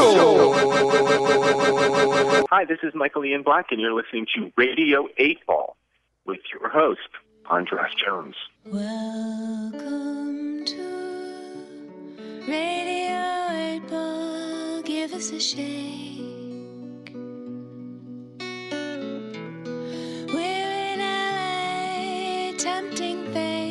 Show. Hi, this is Michael Ian Black, and you're listening to Radio 8 Ball with your host, Andras Jones. Welcome to Radio 8 Ball. Give us a shake. We're in LA, tempting fate.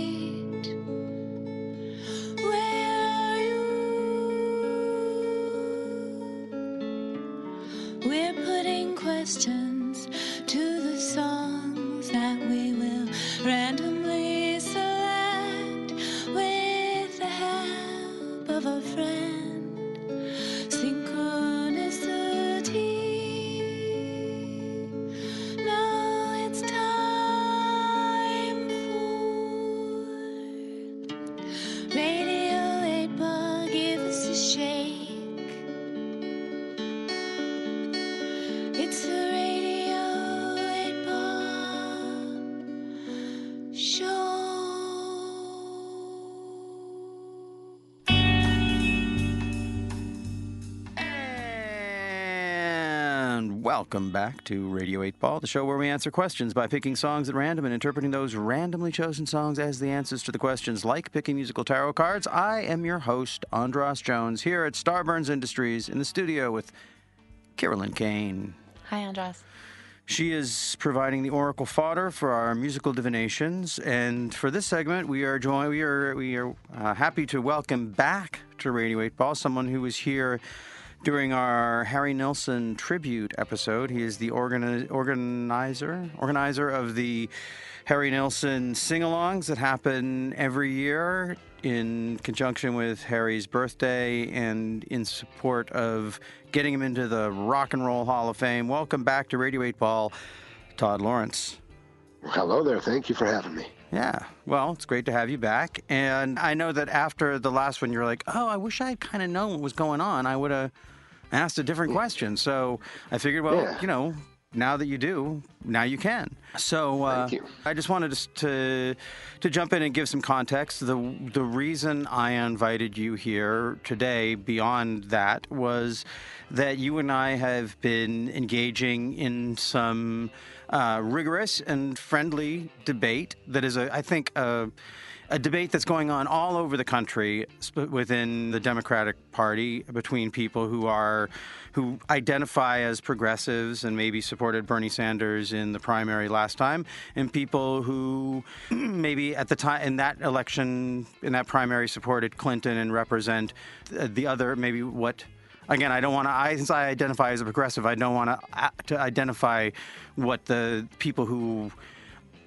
We're putting questions to the songs that we will randomly select with the help of a friend. Synchronicity. Now it's time for Radio 8 Ball. Give us a shake. Welcome back to Radio 8 Ball, the show where we answer questions by picking songs at random and interpreting those randomly chosen songs as the answers to the questions, like picking musical tarot cards. I am your host, Andras Jones, here at Starburns Industries in the studio with Carolyn Kane. Hi, Andras. She is providing the oracle fodder for our musical divinations, and for this segment, we are joined. We are we are uh, happy to welcome back to Radio Eight Ball someone who was here during our Harry Nilsson tribute episode. He is the organi- organizer organizer of the Harry Nilsson sing-alongs that happen every year in conjunction with Harry's birthday and in support of getting him into the Rock and Roll Hall of Fame. Welcome back to Radio 8 Ball, Todd Lawrence. Hello there. Thank you for having me. Yeah, well, it's great to have you back. And I know that after the last one, you're like, oh, I wish I had kind of known what was going on. I would have asked a different question. So I figured, well, Yeah. you know, now that you do, now you can. So uh, you. I just wanted to, to to jump in and give some context. The the reason I invited you here today, beyond that, was that you and I have been engaging in some uh, rigorous and friendly debate that is, a, I think, a, a debate that's going on all over the country within the Democratic Party between people who are who identify as progressives and maybe supported Bernie Sanders in the primary last time, and people who maybe at the time in that election in that primary supported Clinton and represent uh, the other maybe what again, I don't want to. I, since I identify as a progressive, I don't want to uh, to identify what the people who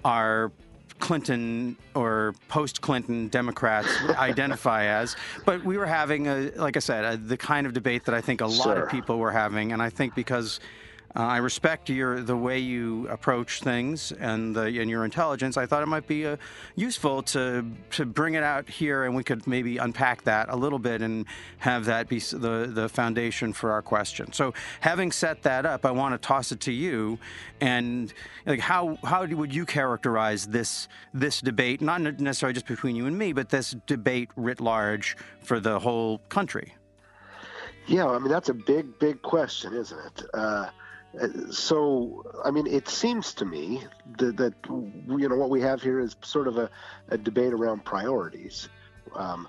are Clinton or post-Clinton Democrats identify as. But we were having a, like I said, a, the kind of debate that I think a lot Sure. of people were having, and I think because. Uh, I respect your the way you approach things and the, and your intelligence. I thought it might be uh, useful to to bring it out here, and we could maybe unpack that a little bit and have that be the the foundation for our question. So, having set that up, I want to toss it to you, and like how how do- would you characterize this this debate, not necessarily just between you and me, but this debate writ large for the whole country? Yeah, I mean that's a big, big question, isn't it? Uh, so, I mean, it seems to me that, that you know what we have here is sort of a, a debate around priorities. Um,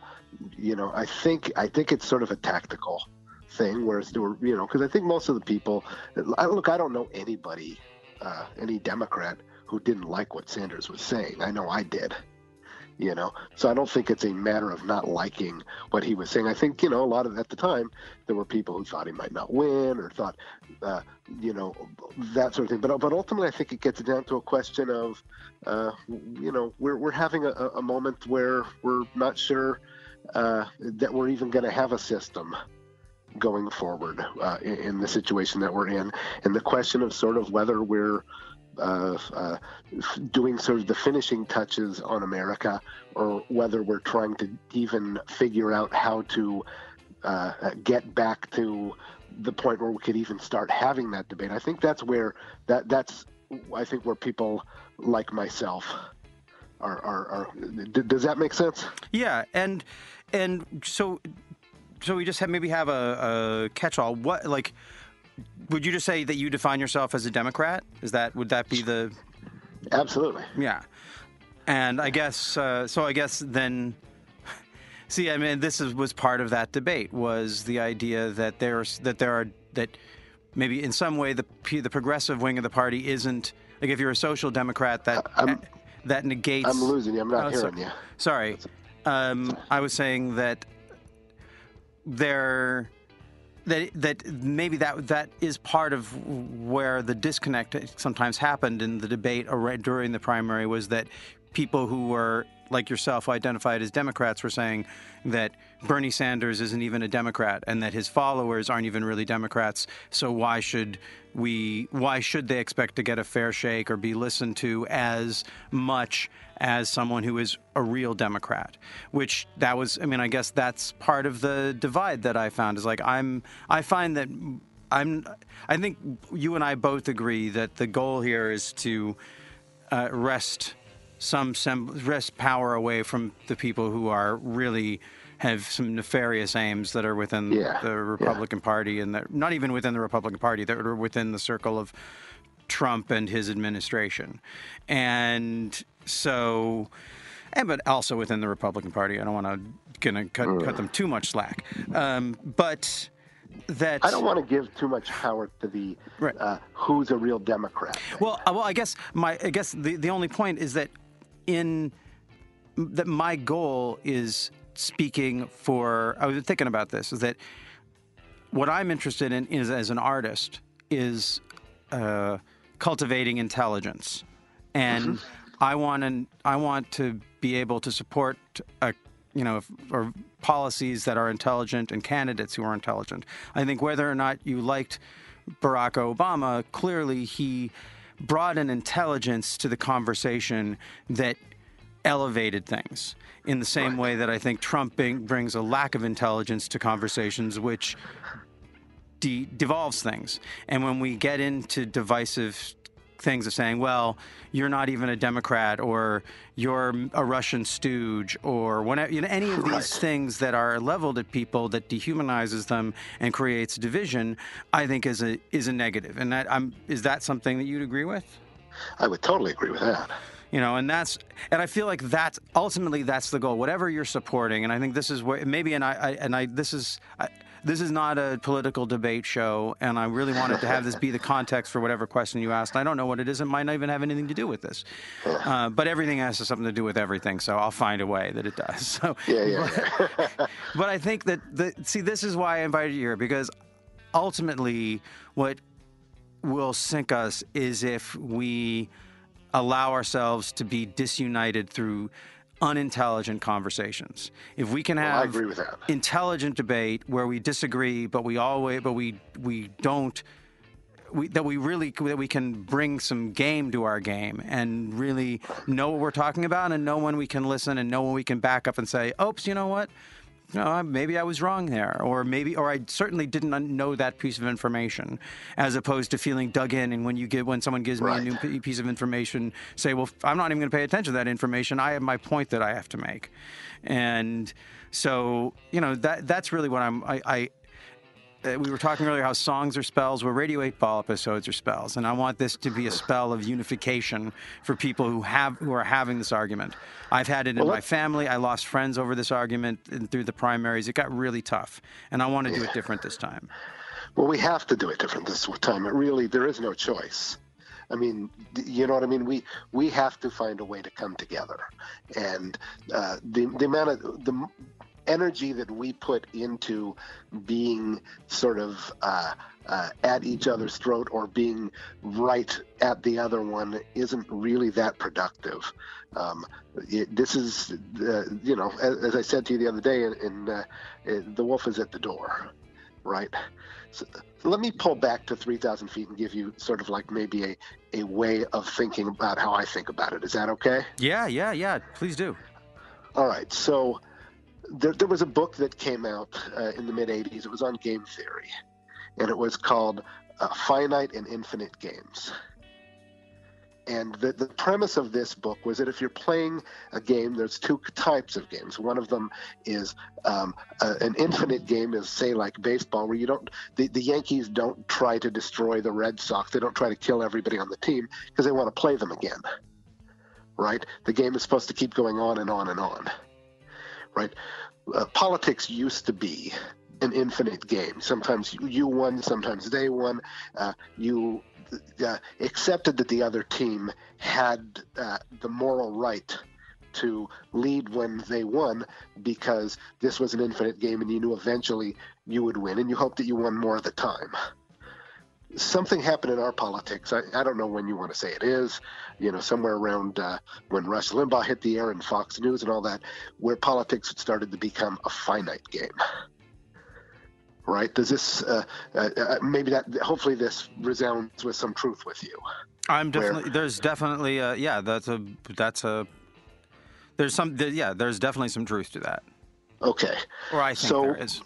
you know, I think I think it's sort of a tactical thing, whereas were, you know, because I think most of the people, I, look, I don't know anybody, uh, any Democrat who didn't like what Sanders was saying. I know I did. You know, so I don't think it's a matter of not liking what he was saying. I think you know a lot of at the time there were people who thought he might not win or thought, uh, you know, that sort of thing. But but ultimately, I think it gets down to a question of, uh, you know, we're we're having a, a moment where we're not sure uh, that we're even going to have a system going forward uh, in, in the situation that we're in, and the question of sort of whether we're uh, doing sort of the finishing touches on America, or whether we're trying to even figure out how to uh, get back to the point where we could even start having that debate. I think that's where that that's I think where people like myself are. are, are does that make sense? Yeah, and and so so we just have maybe have a, a catch-all. What like? Would you just say that you define yourself as a Democrat? Is that would that be the? Absolutely. Yeah, and I guess uh, so. I guess then. See, I mean, this is, was part of that debate was the idea that there's that there are that maybe in some way the the progressive wing of the party isn't like if you're a social democrat that I'm- that negates. I'm losing you. I'm not Oh, hearing so- you. Sorry, um, I was saying that there that that maybe that that is part of where the disconnect sometimes happened in the debate during the primary was that people who were like yourself identified as Democrats were saying that Bernie Sanders isn't even a Democrat and that his followers aren't even really Democrats. So why should we why should they expect to get a fair shake or be listened to as much as someone who is a real Democrat, which that was, I mean, I guess that's part of the divide that I found is like, I'm, I find that I'm, I think you and I both agree that the goal here is to uh, some, sem- wrest power away from the people who are really have some nefarious aims that are within Yeah, the yeah. Republican Party and that not even within the Republican Party, that are within the circle of Trump and his administration. And so, and but also within the Republican Party. I don't want to gonna cut, cut them too much slack. Um, but that I don't want to give too much power to the Right. uh, who's a real Democrat. thing. Well, uh, well, I guess my I guess the the only point is that in that my goal is speaking for. I was thinking about this is that what I'm interested in is as an artist is uh, cultivating intelligence, and I want to I want to be able to support a you know or policies that are intelligent and candidates who are intelligent. I think whether or not you liked Barack Obama, clearly he brought an intelligence to the conversation that elevated things in the same way that I think Trump bring, brings a lack of intelligence to conversations, which de- devolves things. And when we get into divisive things of saying, well, you're not even a Democrat or you're a Russian stooge or whatever, you know, any of these Right. things that are leveled at people that dehumanizes them and creates division, I think is a is a negative. And that I'm is that something that you'd agree with? I would totally agree with that. You know and that's and i feel like that's ultimately that's the goal. Whatever you're supporting and i think this is where maybe and i, I and i this is I, this is not a political debate show and i really wanted to have this be the context for whatever question you asked. I don't know what it is. It might not even have anything to do with this. Uh, but everything has something to do with everything so i'll find a way that it does. So Yeah, yeah, yeah. but I think that the see this is why I invited you here because ultimately what will sink us is if we allow ourselves to be disunited through unintelligent conversations. If we can Well, have I agree with that. intelligent debate where we disagree but we always but we we don't we, that we really that we can bring some game to our game and really know what we're talking about and know when we can listen and know when we can back up and say, "Oops, you know what? No, maybe I was wrong there, or maybe, or I certainly didn't know that piece of information." As opposed to feeling dug in, and when you give when someone gives me a new p- piece of information, say, "Well, I'm not even going to pay attention to that information. I have my point that I have to make," and so you know that that's really what I'm. I, I we were talking earlier how songs are spells. Well, Radio 8 Ball episodes are spells, and I want this to be a spell of unification for people who have who are having this argument. I've had it in Well, my family. I lost friends over this argument and through the primaries. It got really tough, and I want to do it different this time. Well, we have to do it different this time. It really, there is no choice. I mean, you know what I mean. We we have to find a way to come together, and uh, the the amount of the energy that we put into being sort of uh, uh, at each other's throat or being right at the other one isn't really that productive. Um, it, this is, uh, you know, as, as I said to you the other day, in, in uh, the wolf is at the door, right? So, so let me pull back to 3,000 feet and give you sort of like maybe a, a way of thinking about how I think about it. Is that okay? Yeah, yeah, yeah. Please do. All right. So there, there was a book that came out uh, in the mid 80s. It was on game theory, and it was called uh, Finite and Infinite Games. And the, the premise of this book was that if you're playing a game, there's two types of games. One of them is um, a, an infinite game, is say like baseball, where you don't the, the Yankees don't try to destroy the Red Sox. They don't try to kill everybody on the team because they want to play them again. Right? The game is supposed to keep going on and on and on. Right? Uh, politics used to be an infinite game. Sometimes you, won, sometimes they won. Uh, you uh, accepted that the other team had uh, the moral right to lead when they won because this was an infinite game and you knew eventually you would win and you hoped that you won more of the time. Something happened in our politics. I, I don't know when you want to say it is, you know, somewhere around uh, when Rush Limbaugh hit the air and Fox News and all that, where politics had started to become a finite game right? Does this uh, uh, uh, maybe that hopefully this resounds with some truth with you? I'm definitely there's definitely uh, yeah that's a that's a there's some yeah there's definitely some truth to that. Okay. Or I think so, there is.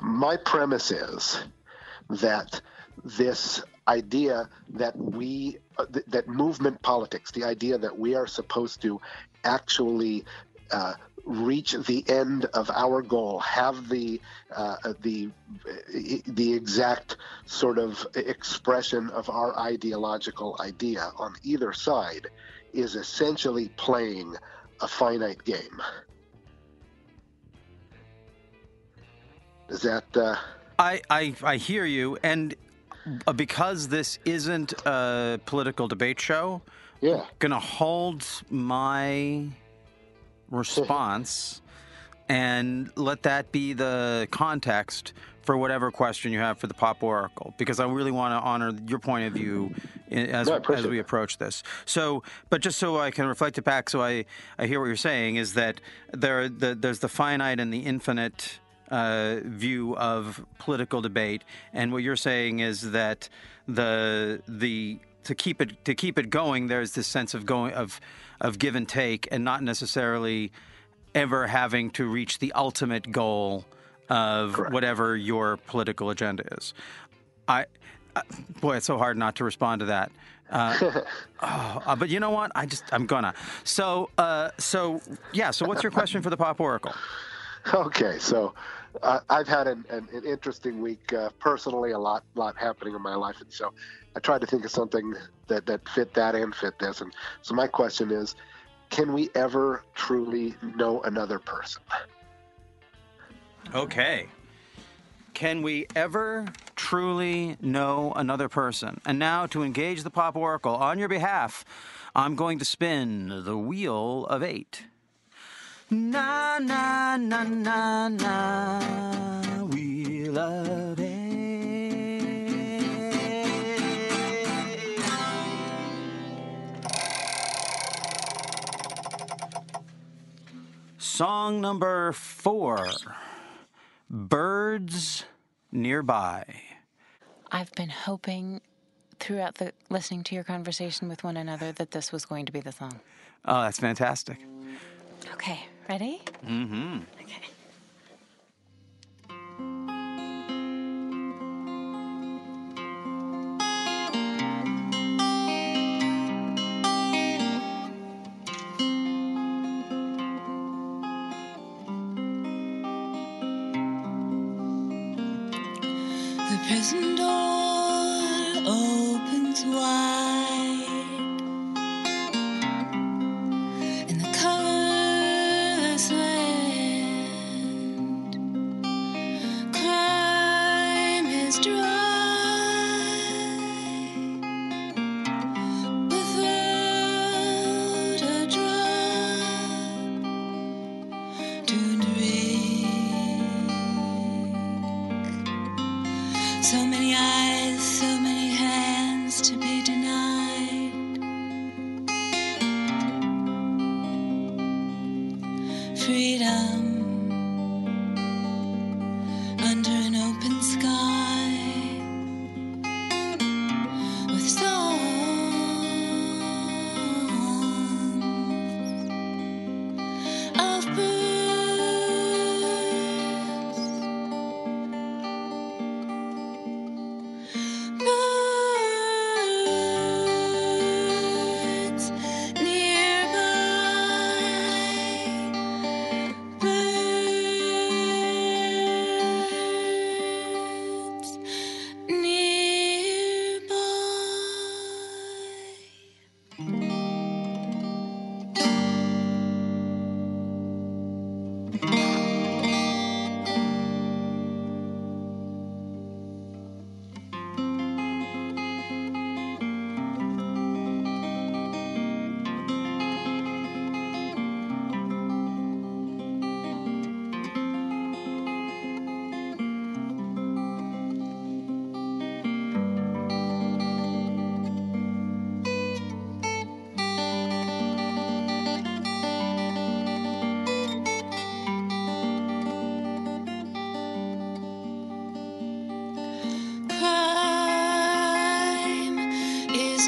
My premise is that this idea that we uh, th- that movement politics, the idea that we are supposed to actually uh, reach the end of our goal, have the uh, the the exact sort of expression of our ideological idea on either side, is essentially playing a finite game. Is that? Uh... I, I I hear you, and uh, Uh, because this isn't a political debate show, yeah, gonna hold my response and let that be the context for whatever question you have for the pop oracle because i really want to honor your point of view as, No, as we approach this. So but just so i can reflect it back so i, I hear what you're saying is that there the, there's the finite and the infinite uh, view of political debate and what you're saying is that the the to keep it to keep it going there's this sense of going of of give and take and not necessarily ever having to reach the ultimate goal of Correct. whatever your political agenda is. I, uh, boy, it's so hard not to respond to that. Uh, oh, uh, but you know what? I just I'm gonna. So uh, so yeah. So what's your question for the pop oracle? Okay, so uh, I've had an, an, an interesting week uh, personally, a lot lot happening in my life, and so I tried to think of something that that fit that and fit this. And so my question is, can we ever truly know another person? Okay. Can we ever truly know another person? And now, to engage the Pop Oracle on your behalf, I'm going to spin the Wheel of Eight. Na, na, na, na, na, Wheel of Eight. Song number four Birds Nearby. I've been hoping throughout the listening to your conversation with one another that this was going to be the song. Oh, that's fantastic. Okay, ready? Mm-hmm. Okay.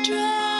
Dry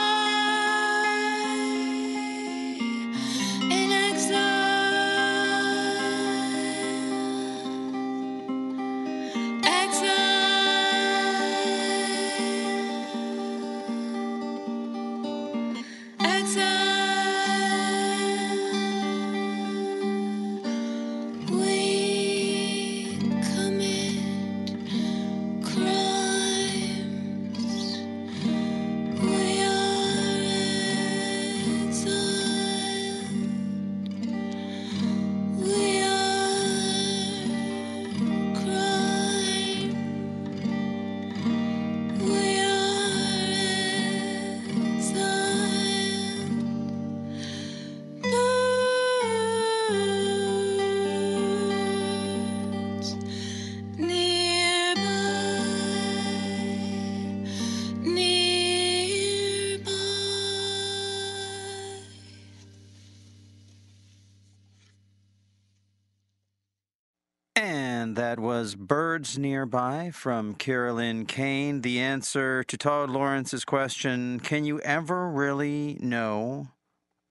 That was Birds Nearby from Carolyn Kane. The answer to Todd Lawrence's question Can you ever really know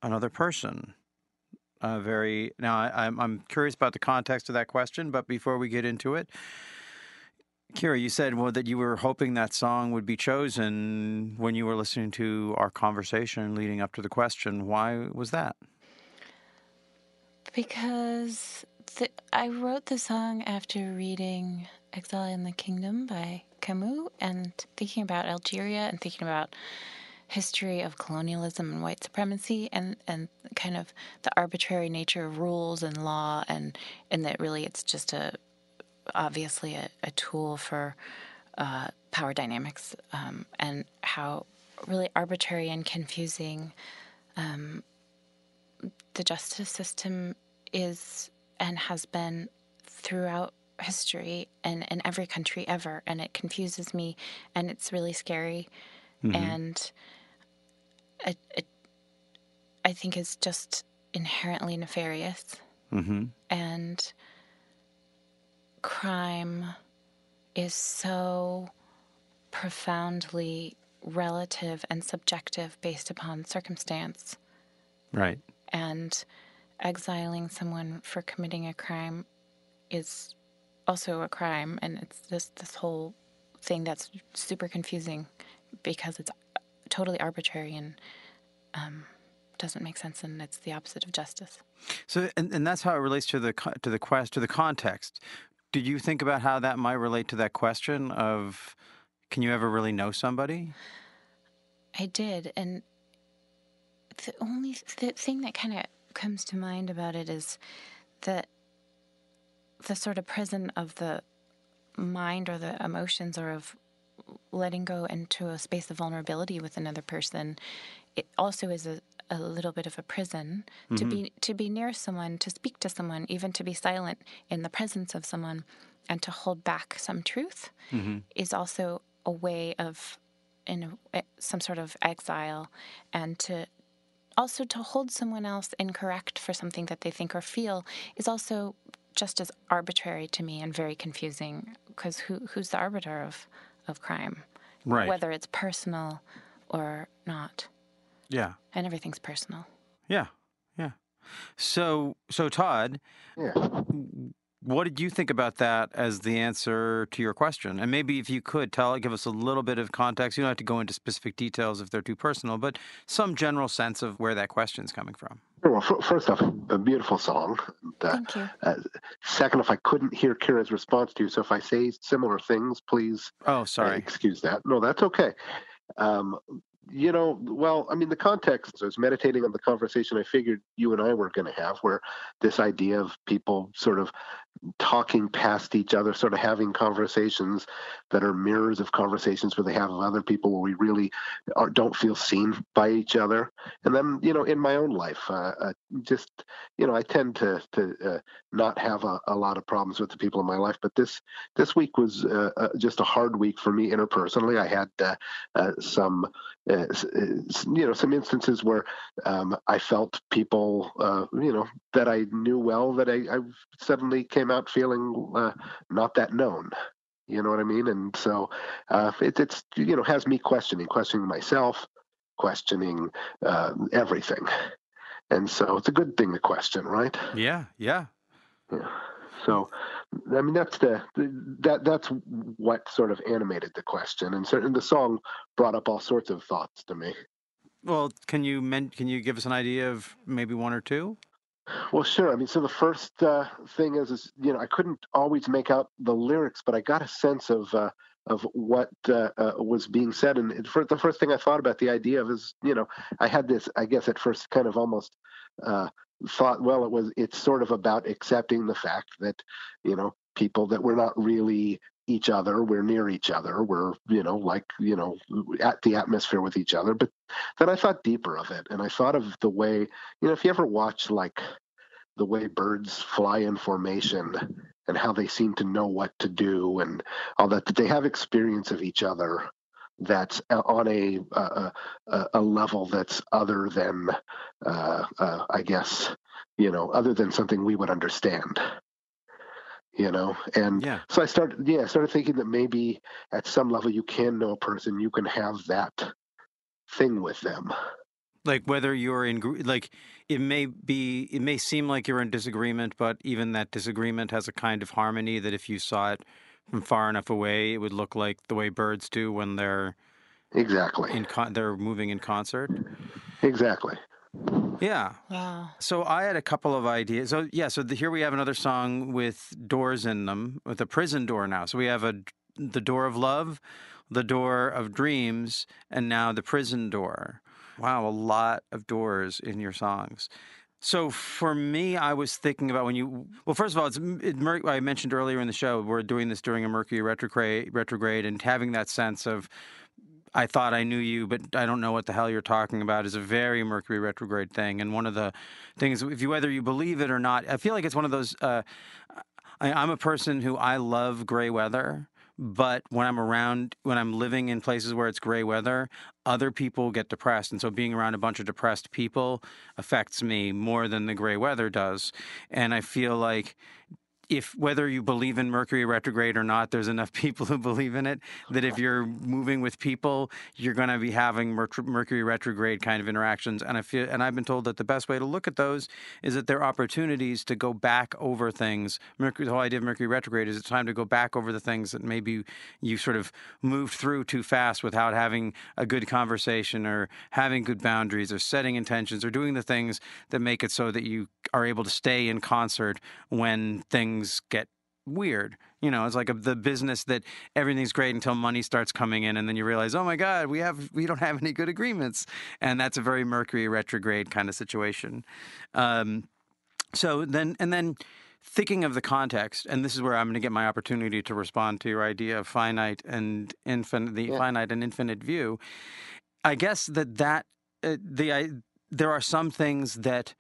another person? Uh, very now, I, I'm, I'm curious about the context of that question, but before we get into it, Kira, you said well that you were hoping that song would be chosen when you were listening to our conversation leading up to the question. Why was that? Because the, I wrote the song after reading Exile and the Kingdom by Camus and thinking about Algeria and thinking about history of colonialism and white supremacy and, and kind of the arbitrary nature of rules and law and and that really it's just a obviously a, a tool for uh, power dynamics um, and how really arbitrary and confusing um, the justice system is and has been throughout history and in every country ever and it confuses me and it's really scary and it, it, i think is just inherently nefarious Mm-hmm. and crime is so profoundly relative and subjective based upon circumstance Right. and exiling someone for committing a crime is also a crime and it's this this whole thing that's super confusing because it's totally arbitrary and um, doesn't make sense and it's the opposite of justice So, and, and that's how it relates to the to the quest to the context. Did you think about how that might relate to that question of, can you ever really know somebody? I did, and the only the thing that kind of comes to mind about it is that the sort of prison of the mind or the emotions or of letting go into a space of vulnerability with another person it also is a, a little bit of a prison. To be mm-hmm. to be near someone to speak to someone even to be silent in the presence of someone and to hold back some truth mm-hmm. is also a way of in a, some sort of exile and to also to hold someone else incorrect for something that they think or feel is also just as arbitrary to me and very confusing because who who's the arbiter of of crime Right. whether it's personal or not Yeah. and everything's personal Yeah. Yeah. So, so Todd, Yeah. What did you think about that as the answer to your question? And maybe if you could tell, give us a little bit of context. You don't have to go into specific details if they're too personal, but some general sense of where that question is coming from. Well, f- first off, a beautiful song. And, uh, thank you uh, second, if I couldn't hear Kira's response to you, so if I say similar things, please Oh, uh, sorry. excuse that. No, that's okay. Um, you know, well, I mean, the context, I was meditating on the conversation I figured you and I were going to have, where this idea of people sort of talking past each other, sort of having conversations that are mirrors of conversations where they have with other people, where we really are, don't feel seen by each other. And then, you know, in my own life, uh, uh, just, you know, I tend to to uh, not have a, a lot of problems with the people in my life, but this this week was uh, uh, just a hard week for me interpersonally. I had uh, some, you know, some instances where um, I felt people, you know, that I knew well that I, I suddenly came out feeling uh, not that known. You know what I mean? And so uh, it, it's you know has me questioning, questioning myself, questioning uh, everything. And so it's a good thing to question, right? Yeah, yeah. Yeah. So, I mean, that's the that that's what sort of animated the question, and certainly the song brought up all sorts of thoughts to me. Well, can you men- can you give us an idea of maybe one or two? Well, sure. I mean, so the first uh, thing is, is you know, I couldn't always make out the lyrics, but I got a sense of uh, of what uh, uh, was being said. And for, the first thing I thought about the idea of is, you know, I had this, I guess, at first, kind of almost uh, thought, well, it was, it's sort of about accepting the fact that, you know, people that we're not really each other we're near each other we're you know like you know at the atmosphere with each other but then i thought deeper of it and i thought of the way you know if you ever watch like the way birds fly in formation and how they seem to know what to do and all that that they have experience of each other that's on a a, a level that's other than uh, uh, I guess you know other than something we would understand you know and Yeah. so i started yeah i started thinking that maybe at some level you can know a person you can have that thing with them Like whether you're in like it may be it may seem like you're in disagreement, but even that disagreement has a kind of harmony that if you saw it from far enough away, it would look like the way birds do when they're exactly in con- they're moving in concert. exactly Yeah. Wow. So I had a couple of ideas. So yeah, so the, here we have another song with doors in them, with a prison door now. So we have a the door of love, the door of dreams, and now the prison door. Wow, a lot of doors in your songs. So for me, I was thinking about when you. Well, first of all, it's it, I mentioned earlier in the show we're doing this during a Mercury retrograde, retrograde, and having that sense of I thought I knew you, but I don't know what the hell you're talking about is a very Mercury retrograde thing. And one of the things, if you whether you believe it or not, I feel like it's one of those. Uh, I, I'm a person who I love gray weather, but when I'm around, when I'm living in places where it's gray weather, other people get depressed, and so being around a bunch of depressed people affects me more than the gray weather does. And I feel like if whether you believe in Mercury retrograde or not, there's enough people who believe in it that if you're moving with people, you're going to be having Mer- Mercury retrograde kind of interactions. And I feel, and I've been told that the best way to look at those is that they're opportunities to go back over things. Mercury, the whole idea of Mercury retrograde is it's time to go back over the things that maybe you sort of moved through too fast without having a good conversation or having good boundaries or setting intentions or doing the things that make it so that you are able to stay in concert when things get weird. You know, it's like a, the business that everything's great until money starts coming in, and then you realize, oh my God, we have we don't have any good agreements, and that's a very Mercury retrograde kind of situation. Um, so then, and then thinking of the context, and this is where I'm going to get my opportunity to respond to your idea of finite and infinite, the Yeah. finite and infinite view. I guess that that uh, the I, there are some things that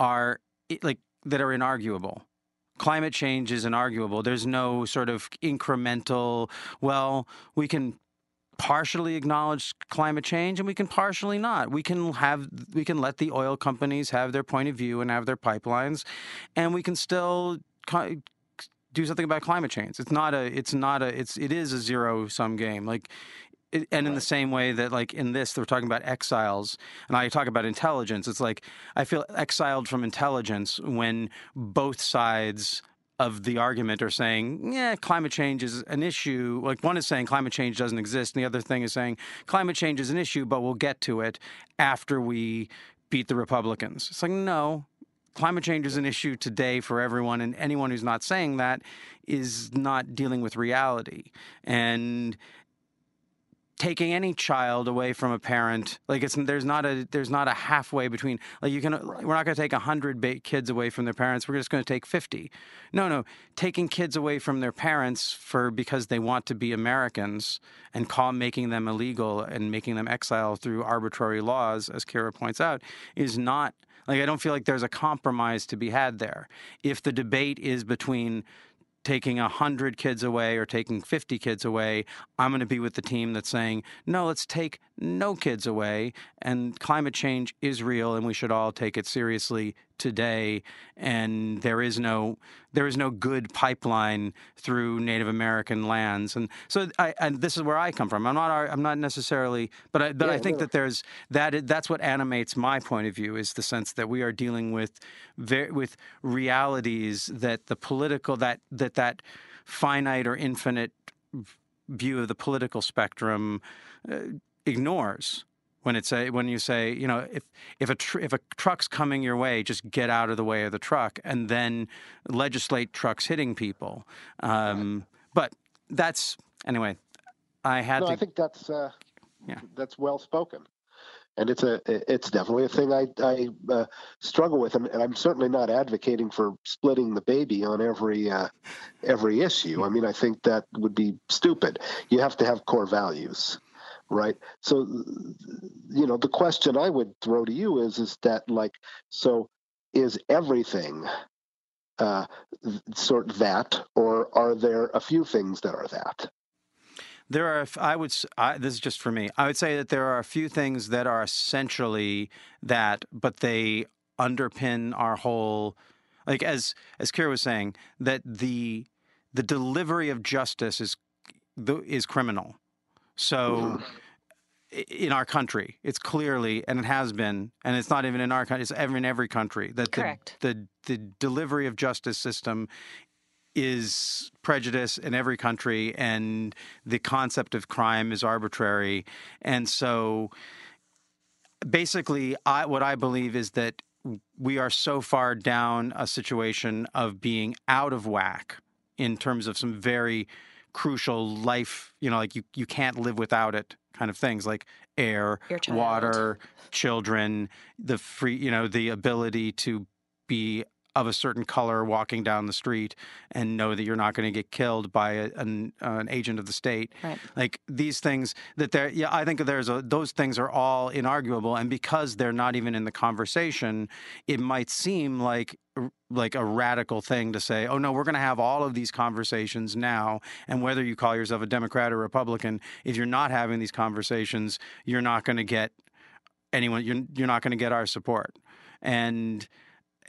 are like that are inarguable. Climate change is inarguable. There's no sort of incremental. Well, we can partially acknowledge climate change and we can partially not. We can have we can let the oil companies have their point of view and have their pipelines and we can still do something about climate change. It's not a it's not a it's it is a zero sum game. Like and in the same way that like in this they're talking about exiles and i talk about intelligence. It's like i feel exiled from intelligence when both sides of the argument are saying yeah climate change is an issue. Like one is saying climate change doesn't exist and the other thing is saying climate change is an issue but we'll get to it after we beat the republicans. It's like no climate change is an issue today for everyone and anyone who's not saying that is not dealing with reality. And taking any child away from a parent like it's there's not a there's not a halfway between like you can we're not going to take 100 ba- kids away from their parents we're just going to take 50 no no taking kids away from their parents for because they want to be americans and call making them illegal and making them exile through arbitrary laws as kara points out is not like i don't feel like there's a compromise to be had there. If the debate is between taking 100 kids away or taking 50 kids away, I'm going to be with the team that's saying, no, let's take no kids away. And climate change is real and we should all take it seriously today, and there is no there is no good pipeline through Native American lands, and so I and this is where I come from. I'm not I'm not necessarily, but I, but Yeah, I think no. that there's that that's what animates my point of view is the sense that we are dealing with with realities that the political that that that finite or infinite view of the political spectrum uh, ignores when it's a when you say you know if if a tr- if a truck's coming your way just get out of the way of the truck and then legislate trucks hitting people um, but that's anyway i had No, to I think that's uh, Yeah. that's well spoken, and it's a it's definitely a thing I I uh, struggle with, and, and I'm certainly not advocating for splitting the baby on every uh, every issue. I mean, I think that would be stupid. You have to have core values, right? So, you know, the question I would throw to you is is that like so is everything uh, sort that, or are there a few things that are that? There are, I would, I, this is just for me. I would say that there are a few things that are essentially that, but they underpin our whole, like as as Kira was saying, that the the delivery of justice is is criminal. So. In our country, it's clearly, and it has been, and it's not even in our country; it's ever in every country that the, the the delivery of justice system is prejudice in every country and the concept of crime is arbitrary and so basically I what I believe is that we are so far down a situation of being out of whack in terms of some very crucial life, you know, like you, you can't live without it kind of things like air, child. water, children, the free, you know, the ability to be of a certain color walking down the street and know that you're not going to get killed by a, an, uh, an agent of the state. Right. Like these things that they're, yeah, I think there's a, those things are all inarguable. And because they're not even in the conversation, it might seem like, like a radical thing to say, oh no, we're going to have all of these conversations now. And whether you call yourself a Democrat or Republican, if you're not having these conversations, you're not going to get anyone, you're, you're not going to get our support. And,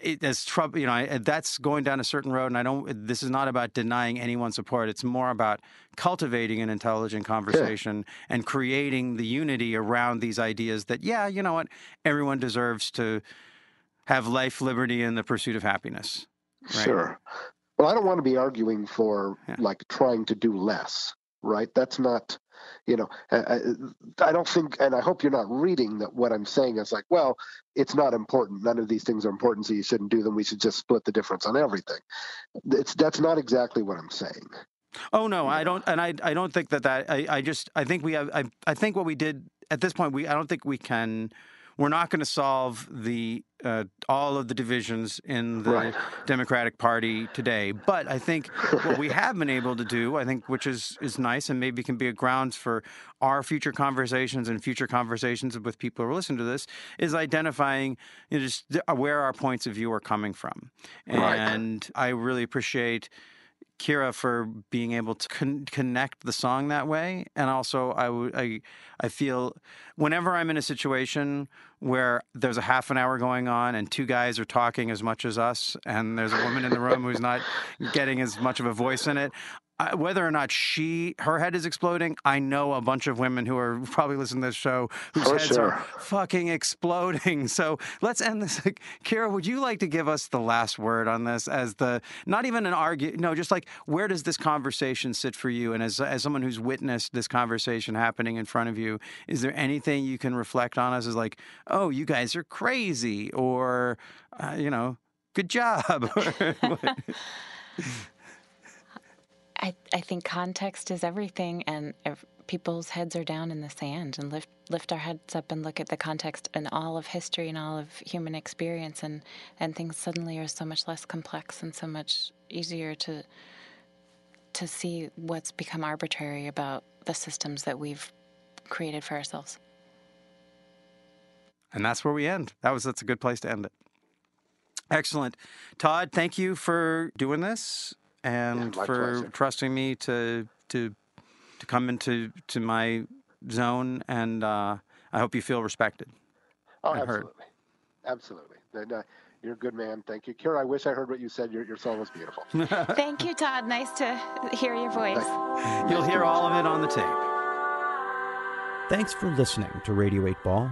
it, there's trouble, you know, I, that's going down a certain road. And I don't, this is not about denying anyone support. It's more about cultivating an intelligent conversation and creating the unity around these ideas that, yeah, you know what, everyone deserves to have life, liberty, and the pursuit of happiness. Right. Sure. Well, I don't want to be arguing for Yeah. like trying to do less, right? That's not, you know, I, I don't think, and I hope you're not reading that what I'm saying is like, well, it's not important. None of these things are important, so you shouldn't do them. We should just split the difference on everything. It's that's not exactly what I'm saying. Oh no, I don't, and I I don't think that that I, I just I think we have I I think what we did at this point we I don't think we can we're not going to solve the uh, all of the divisions in the Right. Democratic Party today, but I think what we have been able to do, I think, which is is nice and maybe can be a grounds for our future conversations and future conversations with people who listen to this, is identifying you know, just where our points of view are coming from, Right. and I really appreciate. Kira for being able to con- connect the song that way, and also I would I I feel whenever I'm in a situation where there's a half an hour going on and two guys are talking as much as us, and there's a woman in the room who's not getting as much of a voice in it. I, whether or not she her head is exploding, I know a bunch of women who are probably listening to this show whose For heads sure. are fucking exploding. So let's end this. Kira, would you like to give us the last word on this as the not even an argue, no, just like where does this conversation sit for you? And as as someone who's witnessed this conversation happening in front of you, is there anything you can reflect on us as like, oh, you guys are crazy, or uh, you know, good job. I, I think context is everything, and ev- people's heads are down in the sand, and lift lift our heads up and look at the context and all of history and all of human experience, and and things suddenly are so much less complex and so much easier to to see what's become arbitrary about the systems that we've created for ourselves. And that's where we end. That was that's a good place to end it. Excellent. Todd, thank you for doing this and my for pleasure. trusting me to to to come into to my zone and uh, I hope you feel respected. Oh, I heard. absolutely, absolutely. And, uh, You're a good man. Thank you. Kira, I wish I heard what you said. Your, your song was beautiful. Thank you, Todd. Nice to hear your voice. You'll hear all of it on the tape. Thanks for listening to Radio 8 Ball.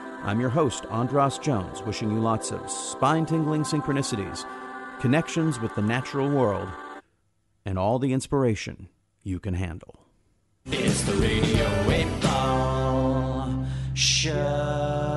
I'm your host, Andras Jones, wishing you lots of spine tingling synchronicities, connections with the natural world, and all the inspiration you can handle. It's the Radio 8 Ball Show.